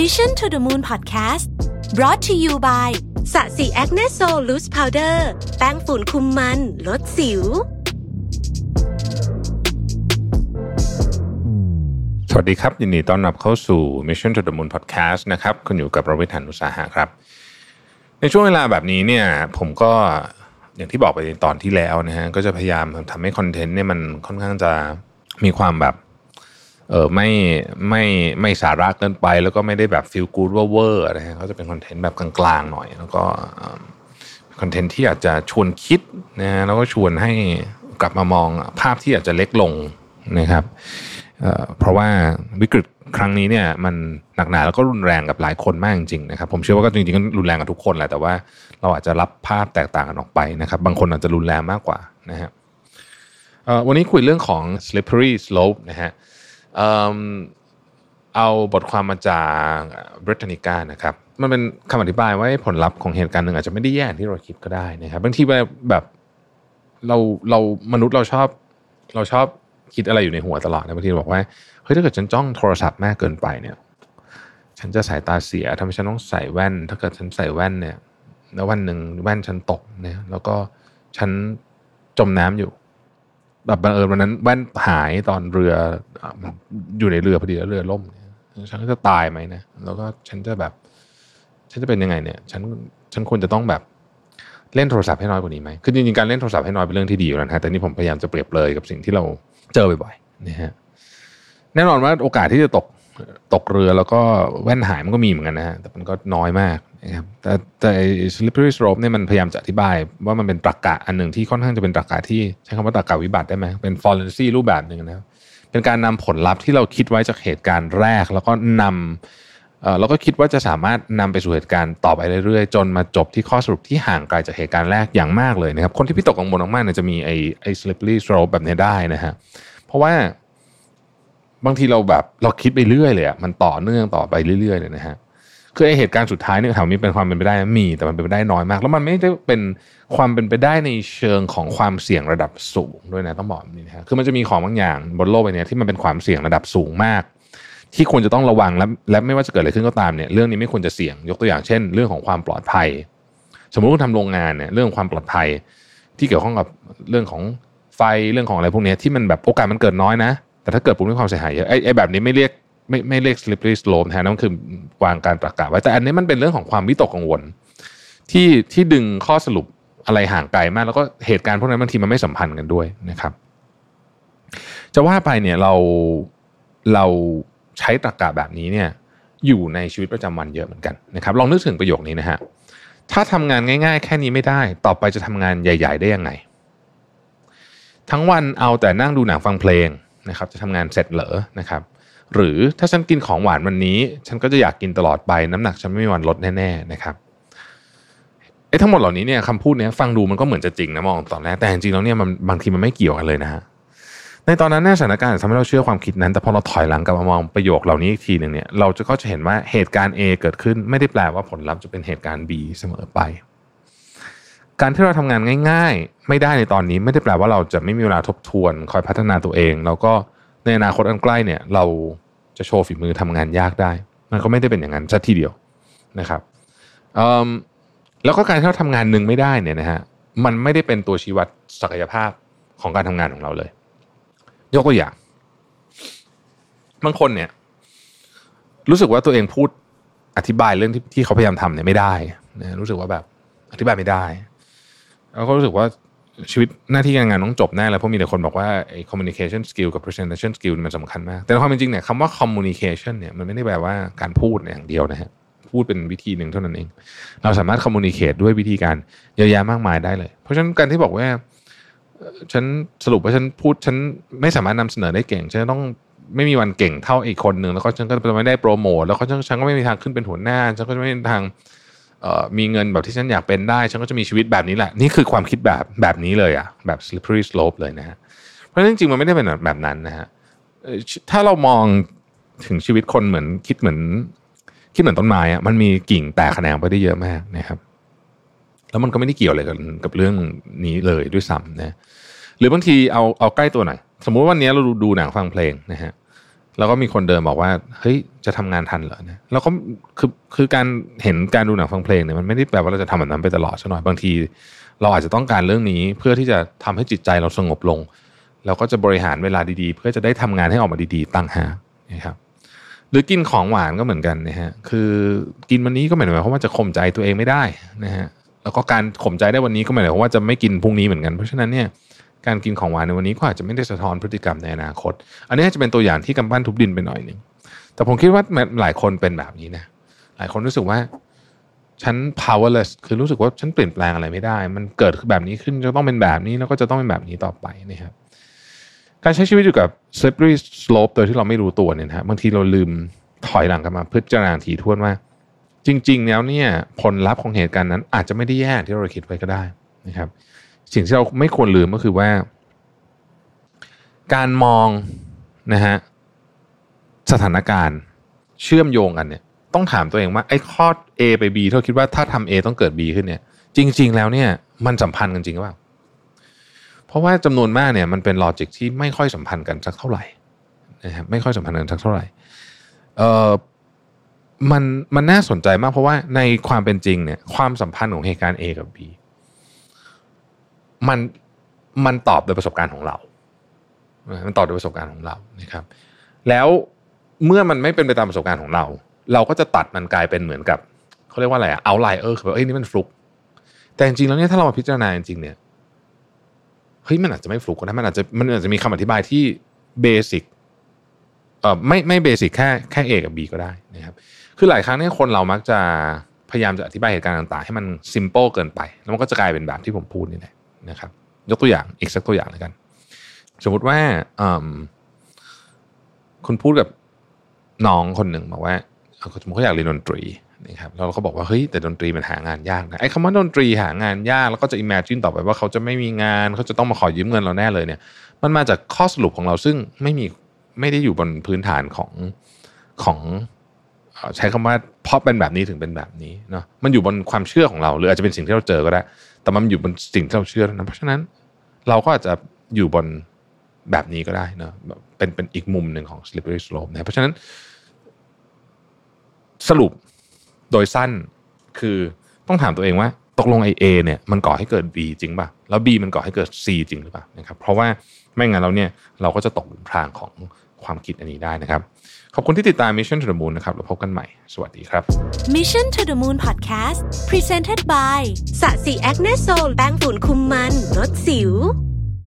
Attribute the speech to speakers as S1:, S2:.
S1: Mission to the Moon Podcast brought to you by ศศิ Acne Sol Loose Powder แป้งฝุ่นคุมมัน ลดสิว
S2: สวัสดีครับ ยินดีต้อนรับเข้าสู่ Mission to the Moon Podcast นะครับคุณอยู่กับรวิศ หาญอุตสาหะครับ ในช่วงเวลาแบบนี้เนี่ย ผมก็อย่างที่บอกไปในตอนที่แล้วนะฮะก็จะพยายามทำให้ content เนี่ยมันค่อนข้างจะมีความแบบ เออไม่ไม่ไม่สาระเกินไป แล้วก็ไม่ได้แบบ feel good เวอร์นะฮะเขาจะเป็น content แบบกลางๆหน่อย แล้วก็ content ที่อาจจะชวนคิดนะฮะแล้วก็ชวนให้กลับมามองภาพที่อาจจะเล็กลงนะครับเพราะว่าวิกฤตครั้งนี้เนี่ยมันหนักหนาแล้วก็รุนแรงกับหลายคนมากจริงๆนะครับผมเชื่อว่าก็จริงๆก็รุนแรงกับทุกคนแหละแต่ว่าเราอาจจะรับภาพแตกต่างกันออกไปนะครับ บางคนอาจจะรุนแรงมากกว่านะฮะวันนี้คุยเรื่องของ slippery slope นะฮะเเอาบทความมาจากบริตานิกานะครับ มันเป็นคำอธิบายว่าผลลัพธ์ของเหตุการณ์หนึ่งอาจจะไม่ได้แย่ที่เราคิดก็ได้นะครับบางทีแบบเราเรามนุษย์เราชอบ เราชอบคิดอะไรอยู่ในหัวตลอดนะบางทีบอกว่าเฮ้ยถ้าเกิดฉันจ้องโทรศัพท์มากเกินไปเนี่ย ฉันจะสายตาเสียทำให้ฉันต้องใส่แว่น ถ้าเกิดฉันใส่แว่นเนี่ย แล้ววันหนึ่งแว่นฉันตกเนี่ย แล้วก็ฉันจมน้ำอยู่ แบบบังเอิญวันนั้นแว่นหายตอนเรืออยู่ในเรือพอดีแล้วเรือล่มฉันก็จะตายไหมนะแล้วก็ฉันจะแบบ ฉันจะเป็นยังไงเนี่ย ฉันฉันควรจะต้องแบบเล่นโทรศัพท์ให้น้อยกว่านี้ไหมคือจริงๆการเล่นโทรศัพท์ให้น้อยเป็นเรื่องที่ดีอยู่แล้วนะแต่นี่ผมพยายามจะเปรียบเลยกับสิ่งที่เราเจอบ่อยๆนะฮะแน่นอนว่าโอกาสที่จะตก ตกเรือแล้วก็แว่นหายมันก็มีเหมือนกันนะฮะแต่มันก็น้อยมากนะครับแต่แต่ slippery slope เนี่ยมันพยายามจะอธิบาย ว่ามันเป็นตรรกะอันหนึ่งที่ค่อนข้างจะเป็นตรรกะที่ใช้คำว่าตรรกะวิบัติได้ไหมเป็น fallacy รูปแบบหนึ่งนะเป็นการนำผลลัพธ์ที่เราคิดไว้จากเหตุการณ์แรก แล้วก็นำเราก็คิดว่าจะสามารถนำไปสู่เหตุการณ์ต่อไปเรื่อยๆ จนมาจบที่ข้อสรุปที่ห่างไกลจากเหตุการณ์แรกอย่างมากเลยนะครับคนที่พิตกกังวลมากๆเนี่ยจะมีไอ้ไอ้ slippery slope แบบนี้ได้นะฮะเพราะว่า บางทีเราแบบเราคิดไปเรื่อยเลยอะมันต่อเนื่องต่อไปเรื่อยๆเลยนะฮะคือไอเหตุการณ์สุดท้ายเนี่ยถามมีเป็นความเป็นไปได้มี แต่มันเป็นไปได้น้อยมาก แล้วมันไม่ได้เป็นความเป็นไปได้ในเชิงของความเสี่ยงระดับสูงด้วยนะต้องบอกนี่นะฮะคือมันจะมีของบางอย่างบนโลกใบนี้ที่มันเป็นความเสี่ยงระดับสูงมาก ที่ควรจะต้องระวังและและไม่ว่าจะเกิดอะไรขึ้นก็ตามเนี่ยเรื่องนี้ไม่ควรจะเสี่ยงยกตัวอย่างเช่น เรื่องของความปลอดภัย สมมติคุณทำโรงงานเนี่ยเรื่องความปลอดภัย ที่เกี่ยวข้องกับเรื่องของไฟเรื่องของอะไรพวกนี้ที่มันแบบโอกาสมันเกิดน้อยนะ แต่ถ้าเกิดปุ๊บมีความเสียหายเยอะไอ้แบบนี้ไม่เรียกไม่ไม่เรียก slippery slope นะนั่นคือวางการประกาศไว้แต่อันนี้มันเป็นเรื่องของความวิตกกังวล ที่ที่ดึงข้อสรุปอะไรห่างไกลมาก แล้วก็เหตุการณ์พวกนั้นบางทีมันไม่สัมพันธ์กันด้วยนะครับ จะว่าไปเนี่ยเราเราใช้ตรรกะแบบนี้เนี่ย อยู่ในชีวิตประจำวันเยอะเหมือนกันนะครับ ลองนึกถึงประโยคนี้นะฮะถ้าทำงานง่าย ๆ แค่นี้ไม่ได้ ต่อไปจะทำงานใหญ่ ๆ ได้ยังไง ทั้งวันเอาแต่นั่งดูหนังฟังเพลง นะครับจะทำงานเสร็จเหรอนะครับหรือถ้าฉันกินของหวานวันนี้ ฉันก็จะอยากกินตลอดไปน้ำหนักฉันไม่มีวันลดแน่ๆนะครับไอ้ทั้งหมดเหล่านี้เนี่ยคำพูดเนี้ยฟังดูมันก็เหมือนจะจริงนะมองตอนแรกแต่จริงๆแล้วเนี่ยมันบางทีมันไม่เกี่ยวกันเลยนะฮะในตอนนั้นสถานการณ์ทำให้เราเชื่อความคิดนั้น แต่พอเราถอยหลังกลับมามองประโยคเหล่านี้อีกทีหนึ่งเนี่ยเราจะก็จะเห็นว่าเหตุการณ์ A เกิดขึ้นไม่ได้แปลว่าผลลัพธ์จะเป็นเหตุการณ์ B เสมอไป การที่เราทำงานง่าย ๆ ไม่ได้ในตอนนี้ไม่ได้แปลว่าเราจะไม่มีเวลาทบทวน คอยพัฒนาตัวเอง แล้วก็ในอนาคตอันใกล้เนี่ย เราจะโชว์ฝีมือทำงานยากได้ มันก็ไม่ได้เป็นอย่างนั้นสัทีเดียวนะครับแล้วก็การที่เราทำงานหนึ่งไม่ได้เนี่ยนะฮะมันไม่ได้เป็นตัวชี้วัดศักยภาพของการทำงานของเราเลย ยกตัวอย่างบางคนเนี่ย รู้สึกว่าตัวเองพูดอธิบายเรื่องที่ที่เขาพยายามทำเนี่ยไม่ได้นะรู้สึกว่าแบบอธิบายไม่ได้ แล้วก็รู้สึกว่าชีวิตหน้าที่การงานต้องจบแน่เลยเพราะมีแต่คนบอกว่าไอ้ communication skill กับ presentation skill มันสำคัญมาก แต่ความเป็นจริงเนี่ยคำว่า communication เนี่ยมันไม่ได้แปลว่าการพูดอย่างเดียวนะฮะพูดเป็นวิธีหนึ่งเท่านั้นเอง เราสามารถ communicate ด้วยวิธีการเยอะแยะมากมายได้เลย เพราะฉะนั้นการที่บอกว่าฉันสรุปว่าฉันพูดฉันไม่สามารถนำเสนอได้เก่งฉันต้องไม่มีวันเก่งเท่าอีกคนหนึ่งแล้วก็ฉันก็ไม่ได้โปรโมทแล้วก็ฉันก็ไม่มีทางขึ้นเป็นหัวหน้าฉันก็ไม่มีทาง มีเงินแบบที่ฉันอยากเป็นได้ ฉันก็จะมีชีวิตแบบนี้แหละ นี่คือความคิดแบบแบบนี้เลยอะแบบ slippery slope เลยนะฮะเพราะฉะนั้นจริงมันไม่ได้เป็นแบบนั้นนะฮะถ้าเรามองถึงชีวิตคนเหมือนคิดเหมือน คิดเหมือนต้นไม้อะมันมีกิ่งแตกแขนงไปได้เยอะมากนะครับ แล้วมันก็ไม่ได้เกี่ยวอะไรกับกับเรื่องนี้เลยด้วยซ้ำนะหรือบางทีเอาเอาใกล้ตัวหน่อยสมมุติวันนี้เราดูหนังฟังเพลงนะฮะ แล้วก็มีคนเดินบอกว่าเฮ้ยจะทำงานทันเหรอเนี่ยแล้วก็คือคือการเห็นการดูหนังฟังเพลงเนี่ยมันไม่ได้แปลว่าเราจะทำแบบนั้นไปตลอดซะหน่อยบางที เราอาจจะต้องการเรื่องนี้เพื่อที่จะทำให้จิตใจเราสงบลงเราก็จะบริหารเวลาดีๆ เพื่อจะได้ทำงานให้ออกมาดีๆตั้งหานะครับหรือกินของหวานก็เหมือนกันนะฮะคือกินวันนี้ก็หมายถึงว่าจะข่มใจตัวเองไม่ได้นะฮะแล้วก็การข่มใจได้วันนี้ก็หมายถึงว่าจะไม่กินพรุ่งนี้เหมือนกัน เพราะฉะนั้นเนี่ย การกินของหวานในวันนี้ก็อาจจะไม่ได้สะท้อนพฤติกรรมในอนาคต อันนี้จะเป็นตัวอย่างที่กำปั้นทุบดินไปหน่อยหนึ่งแต่ผมคิดว่าหลายคนเป็นแบบนี้นะหลายคนรู้สึกว่าฉัน powerless คือรู้สึกว่าฉันเปลี่ยนแปลงอะไรไม่ได้ มันเกิดแบบนี้ขึ้นจะต้องเป็นแบบนี้แล้วก็จะต้องเป็นแบบนี้ต่อไปนะครับการใช้ชีวิตอยู่กับ slippery slope โดยที่เราไม่รู้ตัวเนี่ยนะบางทีเราลืมถอยหลังกลับมาพิจารณาทีทวนว่า จริง ๆ แล้วเนี่ยผลลัพธ์ของเหตุการณ์นั้นอาจจะไม่ได้แย่ที่เราคิดไว้ก็ได้นะครับ สิ่งที่เราไม่ควรลืมก็คือว่า การมองนะฮะสถานการณ์เชื่อมโยงกันเนี่ย ต้องถามตัวเองว่าไอ้ข้อ A ไป B ที่เราคิดว่าถ้าทำ A ต้องเกิด B ขึ้นเนี่ย จริง ๆ แล้วเนี่ย มันสัมพันธ์กันจริงหรือเปล่าเพราะว่าจำนวนมากเนี่ยมันเป็นลอจิกที่ไม่ค่อยสัมพันธ์กันสักเท่าไหร่นะครับไม่ค่อยสัมพันธ์กันสักเท่าไหร่เออมันมันน่าสนใจมากเพราะว่าในความเป็นจริงเนี่ยความสัมพันธ์ของเหตุการณ์ A กับ B มันมันตอบโดยประสบการณ์ของเรา มันตอบโดยประสบการณ์ของเรานะครับ แล้วเมื่อมันไม่เป็นไปตามประสบการณ์ของเรา เราก็จะตัดมันกลายเป็นเหมือนกับเขาเรียกว่าอะไรอะเอาไลเออร์คือแบบเอ้ยนี่มันฟลุกแต่จริงๆแล้วเนี่ยถ้าเรามาพิจารณาจริงๆเนี่ยเฮ้ยมันอาจจะไม่ฟลุกนะมันอาจจะมันอาจจะมีคำอธิบายที่ basic เอ่อไม่ไม่ basic แค่แค่ A กับ B ก็ได้นะครับคือหลายครั้งเนี่ยคนเรามักจะพยายามจะอธิบายเหตุการณ์ต่างๆ ให้มัน simple เกินไป แล้วมันก็จะกลายเป็นแบบที่ผมพูดนี่แหละ นะครับ ยกตัวอย่างอีกสักตัวอย่างเลยกัน สมมติว่าคุณพูดกับน้องคนหนึ่งบอกว่าสมมติเขาอยากเรียนดนตรีนะครับแล้วเราบอกว่าเฮ้ยแต่ดนตรีมันหางานยากนะไอ้คำว่าดนตรีหางานยากแล้วก็จะ imagine ต่อไปว่าเขาจะไม่มีงานเขาจะต้องมาขอยืมเงินเราแน่เลยเนี่ย มันมาจากข้อสรุปของเราซึ่งไม่มีไม่ได้อยู่บนพื้นฐานของของ ใช้คำว่าเพราะเป็นแบบนี้ถึงเป็นแบบนี้เนาะมันอยู่บนความเชื่อของเรา หรืออาจจะเป็นสิ่งที่เราเจอก็ได้ แต่มันอยู่บนสิ่งที่เราเชื่อนะเพราะฉะนั้นเราก็อาจจะอยู่บนแบบนี้ก็ได้เนาะเป็นเป็นอีกมุมหนึ่งของ slippery slope นะเพราะฉะนั้น สรุปโดยสั้นคือต้องถามตัวเองว่า ตกลงไอ้ A เนี่ยมันก่อให้เกิด B จริงป่ะแล้ว B มันก่อให้เกิด C จริงหรือเปล่านะครับเพราะว่าไม่งั้นเราเนี่ยเราก็จะตกหลุมพรางของ ความคิดอันนี้ได้นะครับ ขอบคุณที่ติดตาม Mission to the Moon นะครับเราพบกันใหม่ สวัสดีครับ
S1: Mission to the Moon Podcast Presented by ศศิ Acne Sol แป้งฝุ่นคุมมันลดสิว